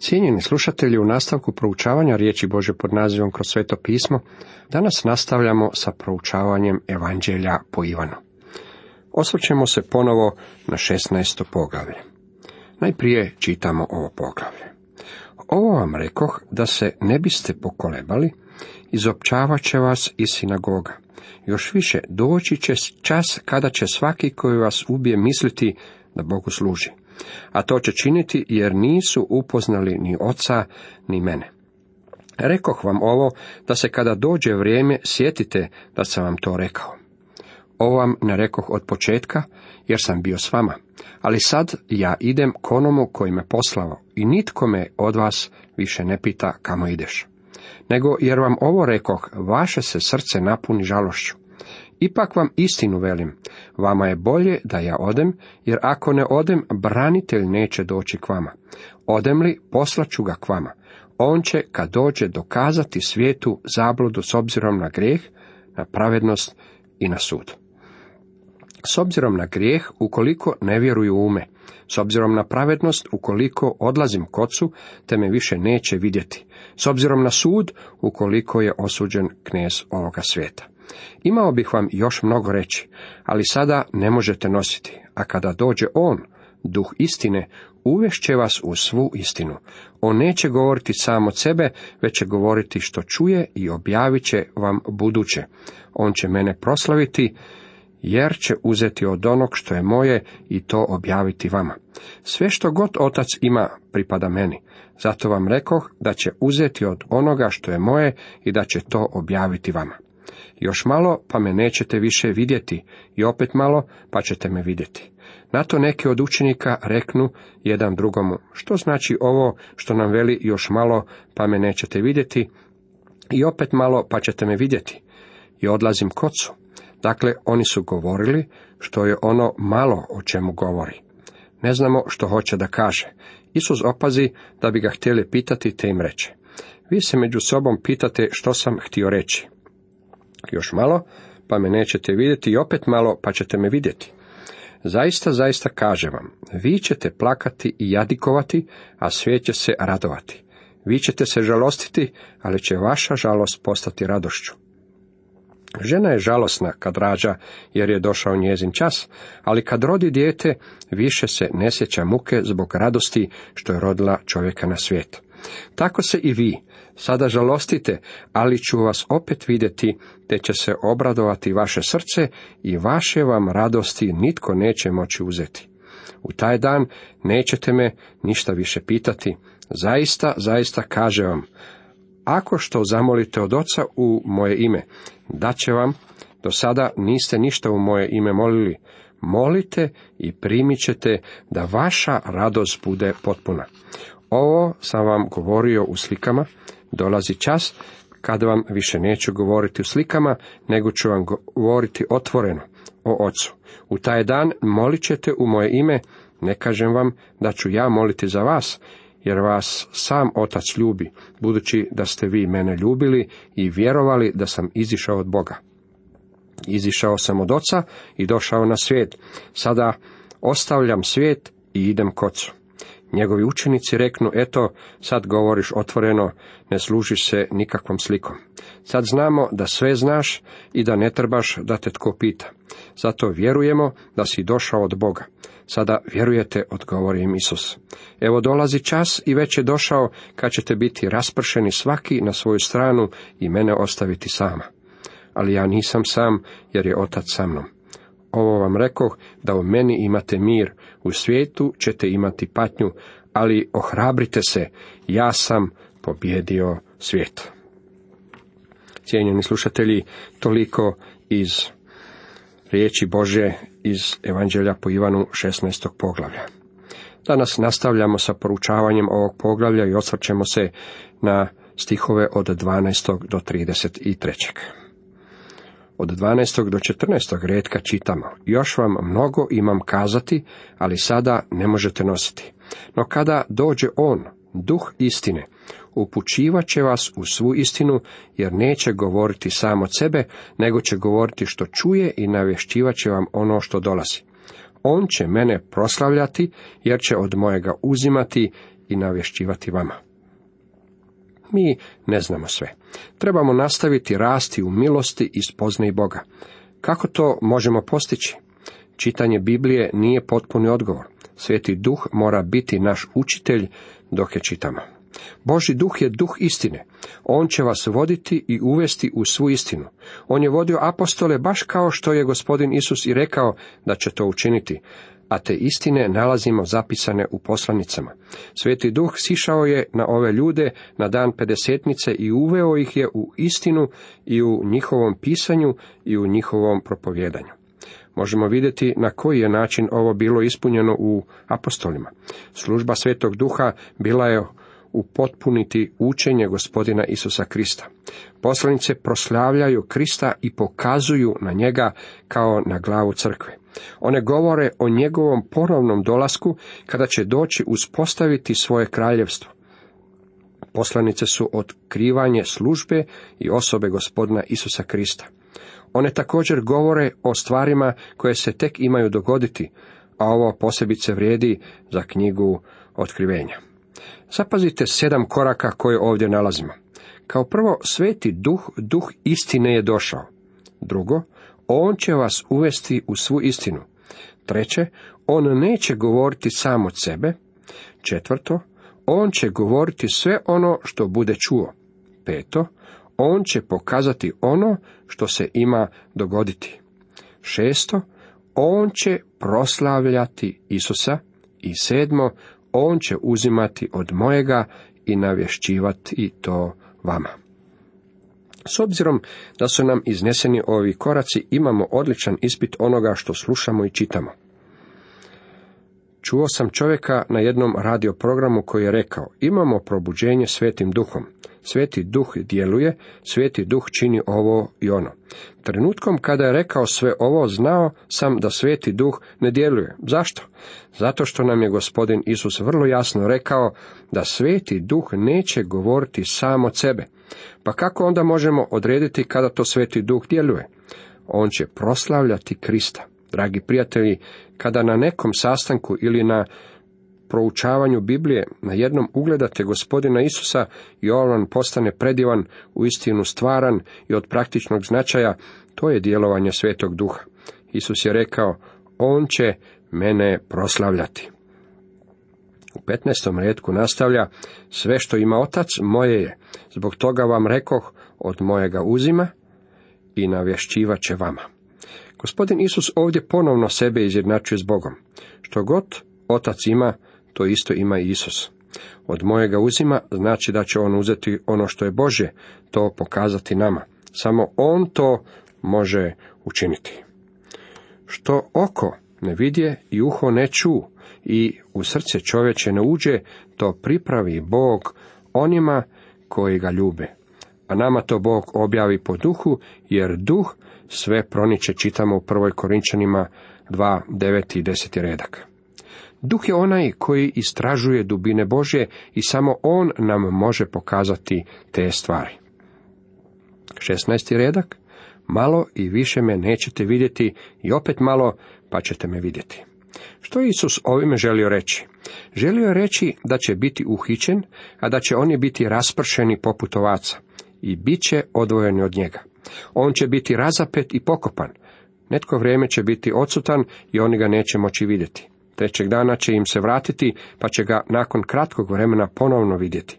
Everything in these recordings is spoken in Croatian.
Cijenjeni slušatelji, u nastavku proučavanja riječi Bože pod nazivom kroz sveto pismo, danas nastavljamo sa proučavanjem Evanđelja po Ivanu. Osvrćemo se ponovo na 16. poglavlje. Najprije čitamo ovo poglavlje. Ovo vam rekoh da se ne biste pokolebali, izopćavat će vas iz sinagoga. Još više, doći će čas kada će svaki koji vas ubije misliti da Bogu služi a to će činiti jer nisu upoznali ni oca ni mene. Rekoh vam ovo, da se kada dođe vrijeme sjetite da sam vam to rekao. Ovo vam ne rekoh od početka, jer sam bio s vama, ali sad ja idem k onomu koji me poslao i nitko me od vas više ne pita kamo ideš. Nego jer vam ovo rekoh, vaše se srce napuni žalošću. Ipak vam istinu velim, vama je bolje da ja odem, jer ako ne odem, branitelj neće doći k vama. Odem li, poslaću ga k vama. On će, kad dođe, dokazati svijetu zabludu s obzirom na grijeh, na pravednost i na sud. S obzirom na grijeh, ukoliko ne vjeruju ume, s obzirom na pravednost, ukoliko odlazim kocu, te me više neće vidjeti, s obzirom na sud, ukoliko je osuđen knez ovoga svijeta. Imao bih vam još mnogo reći, ali sada ne možete nositi, a kada dođe on, duh istine, uvešće vas u svu istinu. On neće govoriti sam od sebe, već će govoriti što čuje i objavit će vam buduće. On će mene proslaviti, jer će uzeti od onog što je moje i to objaviti vama. Sve što god otac ima pripada meni. Zato vam rekoh da će uzeti od onoga što je moje i da će to objaviti vama. Još malo, pa me nećete više vidjeti, i opet malo, pa ćete me vidjeti. Na to neki od učenika reknu jedan drugomu, što znači ovo što nam veli još malo, pa me nećete vidjeti, i opet malo, pa ćete me vidjeti. I odlazim kocu. Dakle, oni su govorili što je ono malo o čemu govori. Ne znamo što hoće da kaže. Isus opazi da bi ga htjeli pitati, te im reče. Vi se među sobom pitate što sam htio reći. Još malo, pa me nećete vidjeti i opet malo, pa ćete me vidjeti. Zaista, zaista kažem vam, vi ćete plakati i jadikovati, a svijet će se radovati. Vi ćete se žalostiti, ali će vaša žalost postati radošću. Žena je žalosna kad rađa, jer je došao njezin čas, ali kad rodi dijete, više se ne sjeća muke zbog radosti što je rodila čovjeka na svijet. Tako se i vi, sada žalostite, ali ću vas opet vidjeti, te će se obradovati vaše srce i vaše vam radosti nitko neće moći uzeti. U taj dan nećete me ništa više pitati. Zaista, zaista kaže vam, ako što zamolite od oca u moje ime, da će vam, do sada niste ništa u moje ime molili, molite i primit ćete da vaša radost bude potpuna. Ovo sam vam govorio u slikama, dolazi čas kada vam više neću govoriti u slikama, nego ću vam govoriti otvoreno o Ocu. U taj dan molit ćete u moje ime, ne kažem vam da ću ja moliti za vas, jer vas sam Otac ljubi, budući da ste vi mene ljubili i vjerovali da sam izišao od Boga. Izišao sam od Oca i došao na svijet. Sada ostavljam svijet i idem k Ocu. Njegovi učenici reknu, eto, sad govoriš otvoreno, ne služiš se nikakvom slikom. Sad znamo da sve znaš i da ne trebaš da te tko pita. Zato vjerujemo da si došao od Boga. Sada vjerujete, odgovori im Isus. Evo dolazi čas i već je došao kad ćete biti raspršeni svaki na svoju stranu i mene ostaviti sama. Ali ja nisam sam, jer je Otac sa mnom. Ovo vam rekoh da u meni imate mir, u svijetu ćete imati patnju, ali ohrabrite se, ja sam pobjedio svijet. Cijenjeni slušatelji, toliko iz riječi Bože iz Evanđelja po Ivanu 16. poglavlja. Danas nastavljamo sa poručavanjem ovog poglavlja i osvrćemo se na stihove od 12. do 33. Od 12. do 14. redka čitamo, još vam mnogo imam kazati, ali sada ne možete nositi. No kada dođe on, duh istine, upućivat će vas u svu istinu, jer neće govoriti sam od sebe, nego će govoriti što čuje i navješćivat će vam ono što dolazi. On će mene proslavljati, jer će od mojega uzimati i navješćivati vama. Mi ne znamo sve. Trebamo nastaviti rasti u milosti i spoznaji Boga. Kako to možemo postići? Čitanje Biblije nije potpuni odgovor. Sveti duh mora biti naš učitelj dok je čitamo. Boži duh je duh istine. On će vas voditi i uvesti u svu istinu. On je vodio apostole baš kao što je gospodin Isus i rekao da će to učiniti, a te istine nalazimo zapisane u poslanicama. Sveti duh sišao je na ove ljude na dan pedesetnice i uveo ih je u istinu i u njihovom pisanju i u njihovom propovjedanju. Možemo vidjeti na koji je način ovo bilo ispunjeno u apostolima. Služba Svetog Duha bila je upotpuniti učenje gospodina Isusa Krista. Poslanice proslavljaju Krista i pokazuju na njega kao na glavu crkve. One govore o njegovom ponovnom dolasku kada će doći uspostaviti svoje kraljevstvo. Poslanice su otkrivanje službe i osobe gospodina Isusa Krista. One također govore o stvarima koje se tek imaju dogoditi, a ovo posebice vrijedi za knjigu otkrivenja. Zapazite sedam koraka koje ovdje nalazimo. Kao prvo, sveti duh, duh istine je došao. Drugo, on će vas uvesti u svu istinu. Treće, on neće govoriti sam od sebe. Četvrto, on će govoriti sve ono što bude čuo. Peto, on će pokazati ono što se ima dogoditi. Šesto, on će proslavljati Isusa. I sedmo, on će uzimati od mojega i navješćivati to vama. S obzirom da su nam izneseni ovi koraci, imamo odličan ispit onoga što slušamo i čitamo. Čuo sam čovjeka na jednom radioprogramu koji je rekao, imamo probuđenje svetim duhom. Sveti duh djeluje, sveti duh čini ovo i ono. Trenutkom kada je rekao sve ovo, znao sam da sveti duh ne djeluje. Zašto? Zato što nam je gospodin Isus vrlo jasno rekao da sveti duh neće govoriti sam od sebe. Pa kako onda možemo odrediti kada to sveti duh djeluje? On će proslavljati Krista. Dragi prijatelji, kada na nekom sastanku ili na proučavanju Biblije na jednom ugledate gospodina Isusa i on postane predivan, u istinu stvaran i od praktičnog značaja, to je djelovanje Svetog Duha. Isus je rekao, on će mene proslavljati. U 15. redku nastavlja, sve što ima otac moje je, zbog toga vam rekoh, od mojega uzima i navješćivat će vama. Gospodin Isus ovdje ponovno sebe izjednačuje s Bogom. Što god otac ima, to isto ima i Isus. Od mojega uzima znači da će on uzeti ono što je Bože, to pokazati nama. Samo on to može učiniti. Što oko ne vidje i uho ne ču i u srce čovječe ne uđe, to pripravi Bog onima koji ga ljube. A nama to Bog objavi po duhu, jer duh sve proniče, čitamo u prvoj Korinčanima 2, 9 i 10 redak. Duh je onaj koji istražuje dubine Božje i samo On nam može pokazati te stvari. 16. redak. Malo i više me nećete vidjeti i opet malo pa ćete me vidjeti. Što je Isus ovime želio reći? Želio je reći da će biti uhićen, a da će oni biti raspršeni poput ovaca i bit će odvojeni od njega. On će biti razapet i pokopan. Netko vrijeme će biti odsutan i oni ga neće moći vidjeti. Trećeg dana će im se vratiti, pa će ga nakon kratkog vremena ponovno vidjeti.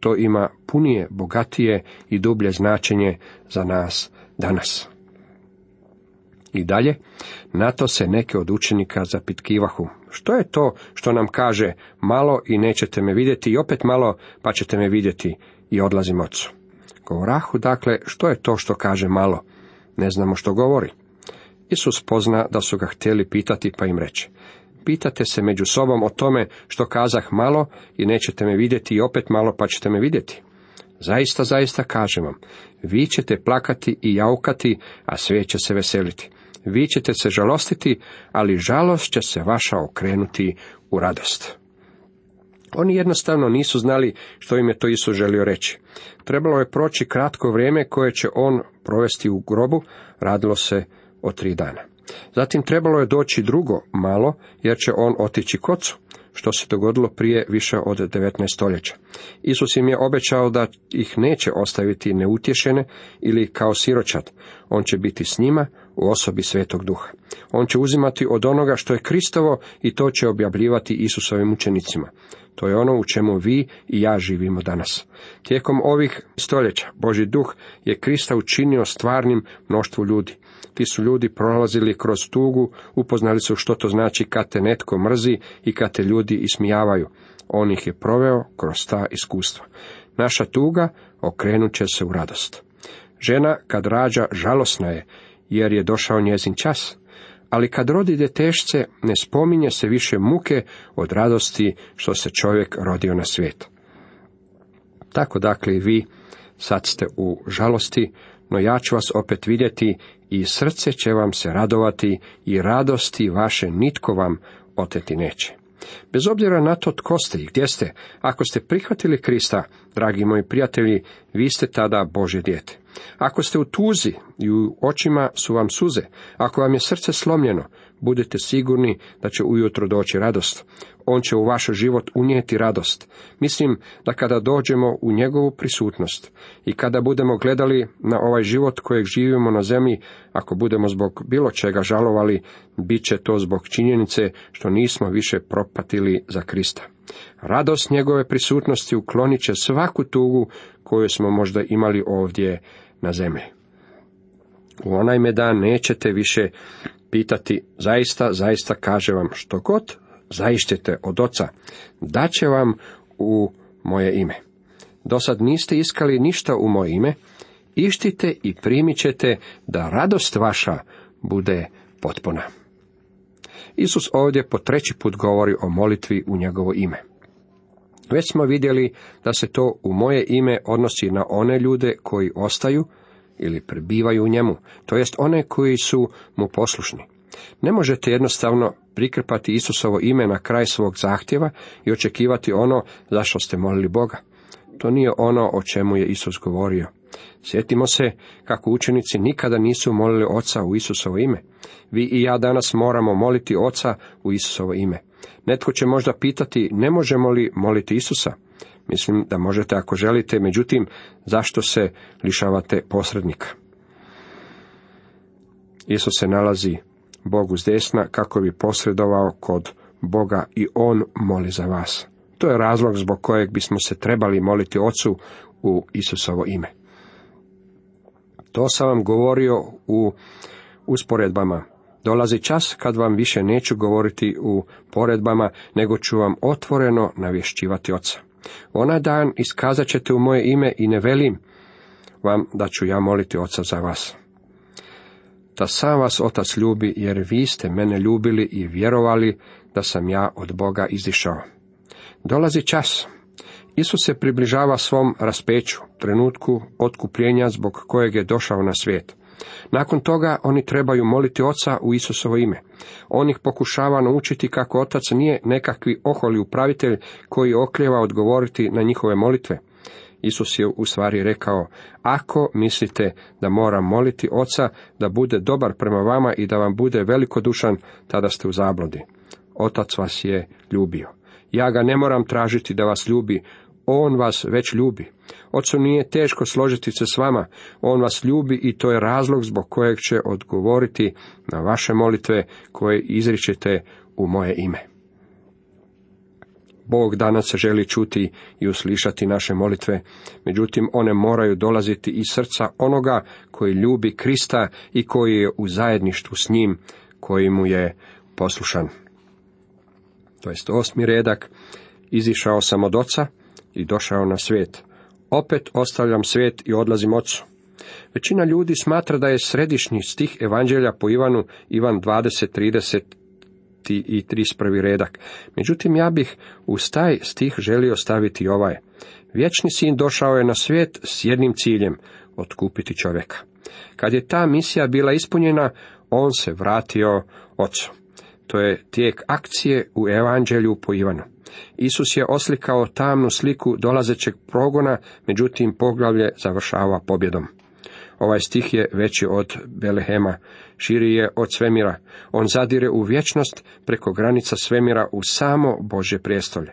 To ima punije, bogatije i dublje značenje za nas danas. I dalje, na to se neke od učenika zapitkivahu. Što je to što nam kaže malo i nećete me vidjeti i opet malo pa ćete me vidjeti i odlazim ocu. Govorahu dakle, što je to što kaže malo? Ne znamo što govori. Isus pozna da su ga htjeli pitati pa im reče pitate se među sobom o tome što kazah malo i nećete me vidjeti i opet malo pa ćete me vidjeti. Zaista, zaista kažem vam, vi ćete plakati i jaukati, a svijet će se veseliti. Vi ćete se žalostiti, ali žalost će se vaša okrenuti u radost. Oni jednostavno nisu znali što im je to Isus želio reći. Trebalo je proći kratko vrijeme koje će on provesti u grobu, radilo se o tri dana. Zatim trebalo je doći drugo malo, jer će on otići kocu, što se dogodilo prije više od 19 stoljeća. Isus im je obećao da ih neće ostaviti neutješene ili kao siročad. On će biti s njima u osobi Svetog Duha. On će uzimati od onoga što je Kristovo i to će objavljivati Isusovim učenicima. To je ono u čemu vi i ja živimo danas. Tijekom ovih stoljeća Boži duh je Krista učinio stvarnim mnoštvu ljudi. Ti su ljudi prolazili kroz tugu, upoznali su što to znači kad te netko mrzi i kad te ljudi ismijavaju. On ih je proveo kroz ta iskustva. Naša tuga okrenut će se u radost. Žena kad rađa žalosna je, jer je došao njezin čas. Ali kad rodi detešce, ne spominje se više muke od radosti što se čovjek rodio na svijet. Tako dakle i vi, sad ste u žalosti, no ja ću vas opet vidjeti i srce će vam se radovati i radosti vaše nitko vam oteti neće. Bez obzira na to tko ste i gdje ste, ako ste prihvatili Krista, dragi moji prijatelji, vi ste tada Bože dijete. Ako ste u tuzi i u očima su vam suze, ako vam je srce slomljeno, budite sigurni da će ujutro doći radost. On će u vaš život unijeti radost. Mislim da kada dođemo u njegovu prisutnost i kada budemo gledali na ovaj život kojeg živimo na zemlji, ako budemo zbog bilo čega žalovali, bit će to zbog činjenice što nismo više propatili za Krista. Radost njegove prisutnosti uklonit će svaku tugu koju smo možda imali ovdje na zemlji. U onaj me dan nećete više pitati, zaista, zaista kaže vam, što god zaištete od oca, daće vam u moje ime. Do sad niste iskali ništa u moje ime, ištite i primit ćete da radost vaša bude potpuna. Isus ovdje po treći put govori o molitvi u njegovo ime. Već smo vidjeli da se to u moje ime odnosi na one ljude koji ostaju ili prebivaju u njemu, to jest one koji su mu poslušni. Ne možete jednostavno prikrpati Isusovo ime na kraj svog zahtjeva i očekivati ono zašto ste molili Boga. To nije ono o čemu je Isus govorio. Sjetimo se kako učenici nikada nisu molili Oca u Isusovo ime. Vi i ja danas moramo moliti Oca u Isusovo ime. Netko će možda pitati, ne možemo li moliti Isusa? Mislim da možete ako želite, međutim, zašto se lišavate posrednika? Isus se nalazi Bogu s desna kako bi posredovao kod Boga i On moli za vas. To je razlog zbog kojeg bismo se trebali moliti Ocu u Isusovo ime. To sam vam govorio u usporedbama. Dolazi čas kad vam više neću govoriti u poredbama, nego ću vam otvoreno navješćivati oca. Onaj dan iskazat ćete u moje ime i ne velim vam da ću ja moliti oca za vas. Da sam vas otac ljubi, jer vi ste mene ljubili i vjerovali da sam ja od Boga izišao. Dolazi čas. Isus se približava svom raspeću, trenutku otkupljenja zbog kojeg je došao na svijet. Nakon toga oni trebaju moliti oca u Isusovo ime. On ih pokušava naučiti kako otac nije nekakvi oholi upravitelj koji okljeva odgovoriti na njihove molitve. Isus je u stvari rekao, ako mislite da moram moliti oca da bude dobar prema vama i da vam bude velikodušan, tada ste u zablodi. Otac vas je ljubio. Ja ga ne moram tražiti da vas ljubi, on vas već ljubi. Ocu nije teško složiti se s vama, on vas ljubi i to je razlog zbog kojeg će odgovoriti na vaše molitve koje izričete u moje ime. Bog danas želi čuti i uslišati naše molitve, međutim one moraju dolaziti iz srca onoga koji ljubi Krista i koji je u zajedništvu s njim, koji mu je poslušan. To jest osmi redak, izišao sam od oca i došao na svijet. Opet ostavljam svijet i odlazim ocu. Većina ljudi smatra da je središnji stih evanđelja po Ivanu Ivan 20, 30 i 31. redak. Međutim, ja bih uz taj stih želio staviti ovaj. Vječni sin došao je na svijet s jednim ciljem, otkupiti čovjeka. Kad je ta misija bila ispunjena, on se vratio ocu. To je tijek akcije u evanđelju po Ivanu. Isus je oslikao tamnu sliku dolazećeg progona, međutim poglavlje završava pobjedom. Ovaj stih je veći od Belehema, širi je od svemira. On zadire u vječnost preko granica svemira u samo Bože prijestolje.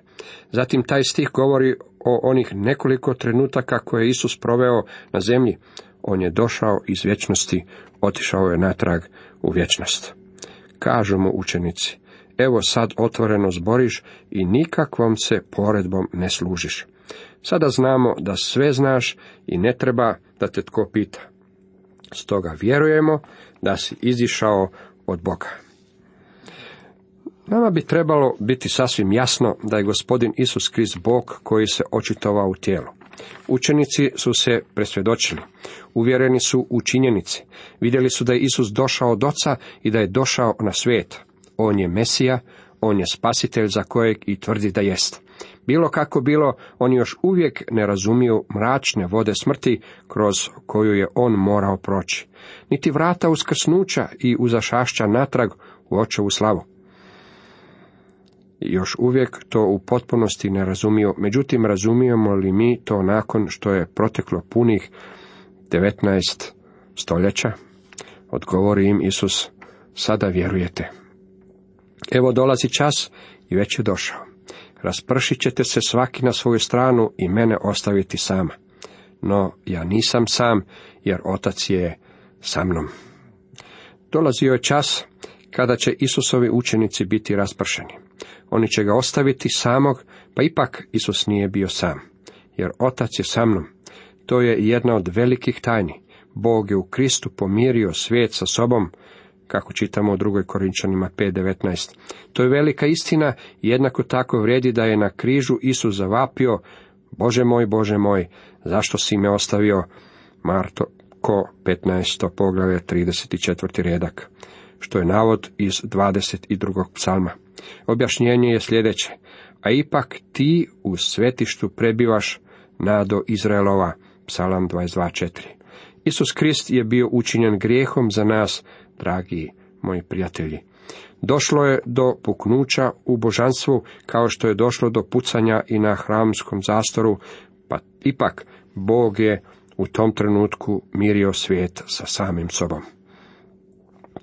Zatim taj stih govori o onih nekoliko trenutaka koje je Isus proveo na zemlji. On je došao iz vječnosti, otišao je natrag u vječnost. Kažu mu učenici, evo sad otvoreno zboriš i nikakvom se poredbom ne služiš. Sada znamo da sve znaš i ne treba da te tko pita. Stoga vjerujemo da si izišao od Boga. Nama bi trebalo biti sasvim jasno da je gospodin Isus Krist Bog koji se očitovao u tijelu. Učenici su se presvjedočili, uvjereni su u činjenici, vidjeli su da je Isus došao od oca i da je došao na svijet. On je Mesija, on je spasitelj za kojeg i tvrdi da jest. Bilo kako bilo, oni još uvijek ne razumiju mračne vode smrti kroz koju je on morao proći. Niti vrata uskrsnuća i uzašašća natrag u očevu slavu. Još uvijek to u potpunosti ne razumiju, međutim razumijemo li mi to nakon što je proteklo punih 19 stoljeća? Odgovori im Isus, sada vjerujete. Evo dolazi čas i već je došao. Raspršit ćete se svaki na svoju stranu i mene ostaviti sama. No, ja nisam sam, jer otac je sa mnom. Dolazio je čas kada će Isusovi učenici biti raspršeni. Oni će ga ostaviti samog, pa ipak Isus nije bio sam, jer otac je sa mnom. To je jedna od velikih tajni. Bog je u Kristu pomirio svijet sa sobom, kako čitamo u drugoj Korinčanima 5.19. To je velika istina jednako tako vrijedi da je na križu Isus zavapio, Bože moj, Bože moj, zašto si me ostavio? Marto ko 15. poglavlje 34. redak, što je navod iz 22. psalma. Objašnjenje je sljedeće, a ipak ti u svetištu prebivaš nado Izraelova, psalam 22.4. Isus Krist je bio učinjen grijehom za nas, dragi moji prijatelji. Došlo je do puknuća u božanstvu, kao što je došlo do pucanja i na hramskom zastoru, pa ipak Bog je u tom trenutku mirio svijet sa samim sobom.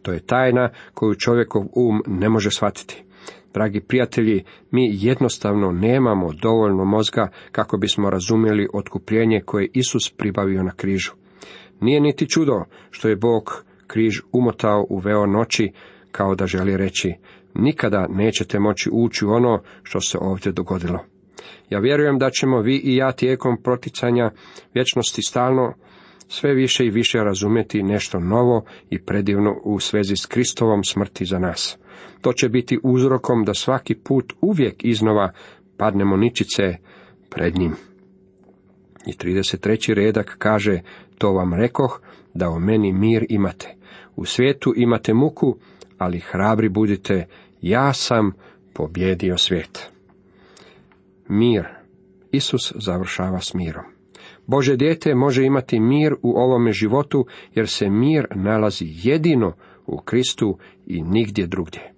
To je tajna koju čovjekov um ne može shvatiti. Dragi prijatelji, mi jednostavno nemamo dovoljno mozga kako bismo razumjeli otkupljenje koje Isus pribavio na križu. Nije niti čudo što je Bog križ umotao u veo noći, kao da želi reći, nikada nećete moći ući u ono što se ovdje dogodilo. Ja vjerujem da ćemo vi i ja tijekom proticanja vječnosti stalno sve više i više razumjeti nešto novo i predivno u svezi s Kristovom smrti za nas. To će biti uzrokom da svaki put uvijek iznova padnemo ničice pred njim. I 33. redak kaže, to vam rekoh, da o meni mir imate. U svijetu imate muku, ali hrabri budite, ja sam pobjedio svijet. Mir. Isus završava s mirom. Bože dijete može imati mir u ovome životu, jer se mir nalazi jedino u Kristu i nigdje drugdje.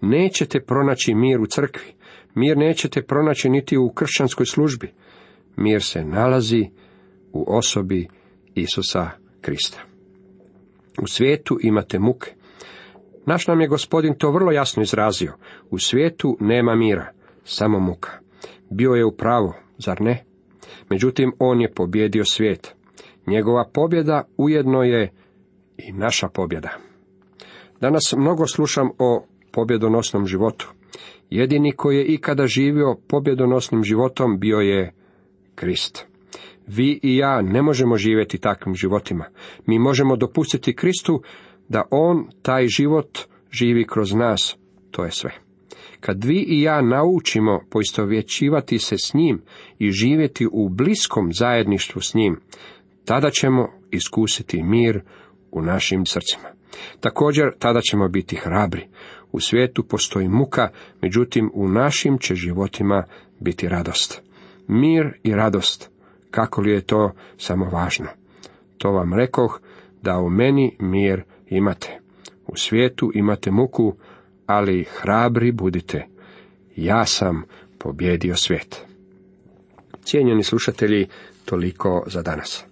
Nećete pronaći mir u crkvi, mir nećete pronaći niti u kršćanskoj službi. Mir se nalazi u osobi Isusa Krista. U svijetu imate muke. Naš nam je gospodin to vrlo jasno izrazio. U svijetu nema mira, samo muka. Bio je u pravu, zar ne? Međutim, on je pobjedio svijet. Njegova pobjeda ujedno je i naša pobjeda. Danas mnogo slušam o pobjedonosnom životu. Jedini koji je ikada živio pobjedonosnim životom bio je Krist. Vi i ja ne možemo živjeti takvim životima. Mi možemo dopustiti Kristu da On taj život živi kroz nas. To je sve. Kad vi i ja naučimo poistovjećivati se s njim i živjeti u bliskom zajedništvu s njim, tada ćemo iskusiti mir u našim srcima. Također, tada ćemo biti hrabri. U svijetu postoji muka, međutim u našim će životima biti radost. Mir i radost kako li je to samo važno. To vam rekoh, da u meni mir imate. U svijetu imate muku, ali hrabri budite. Ja sam pobjedio svijet. Cijenjeni slušatelji, toliko za danas.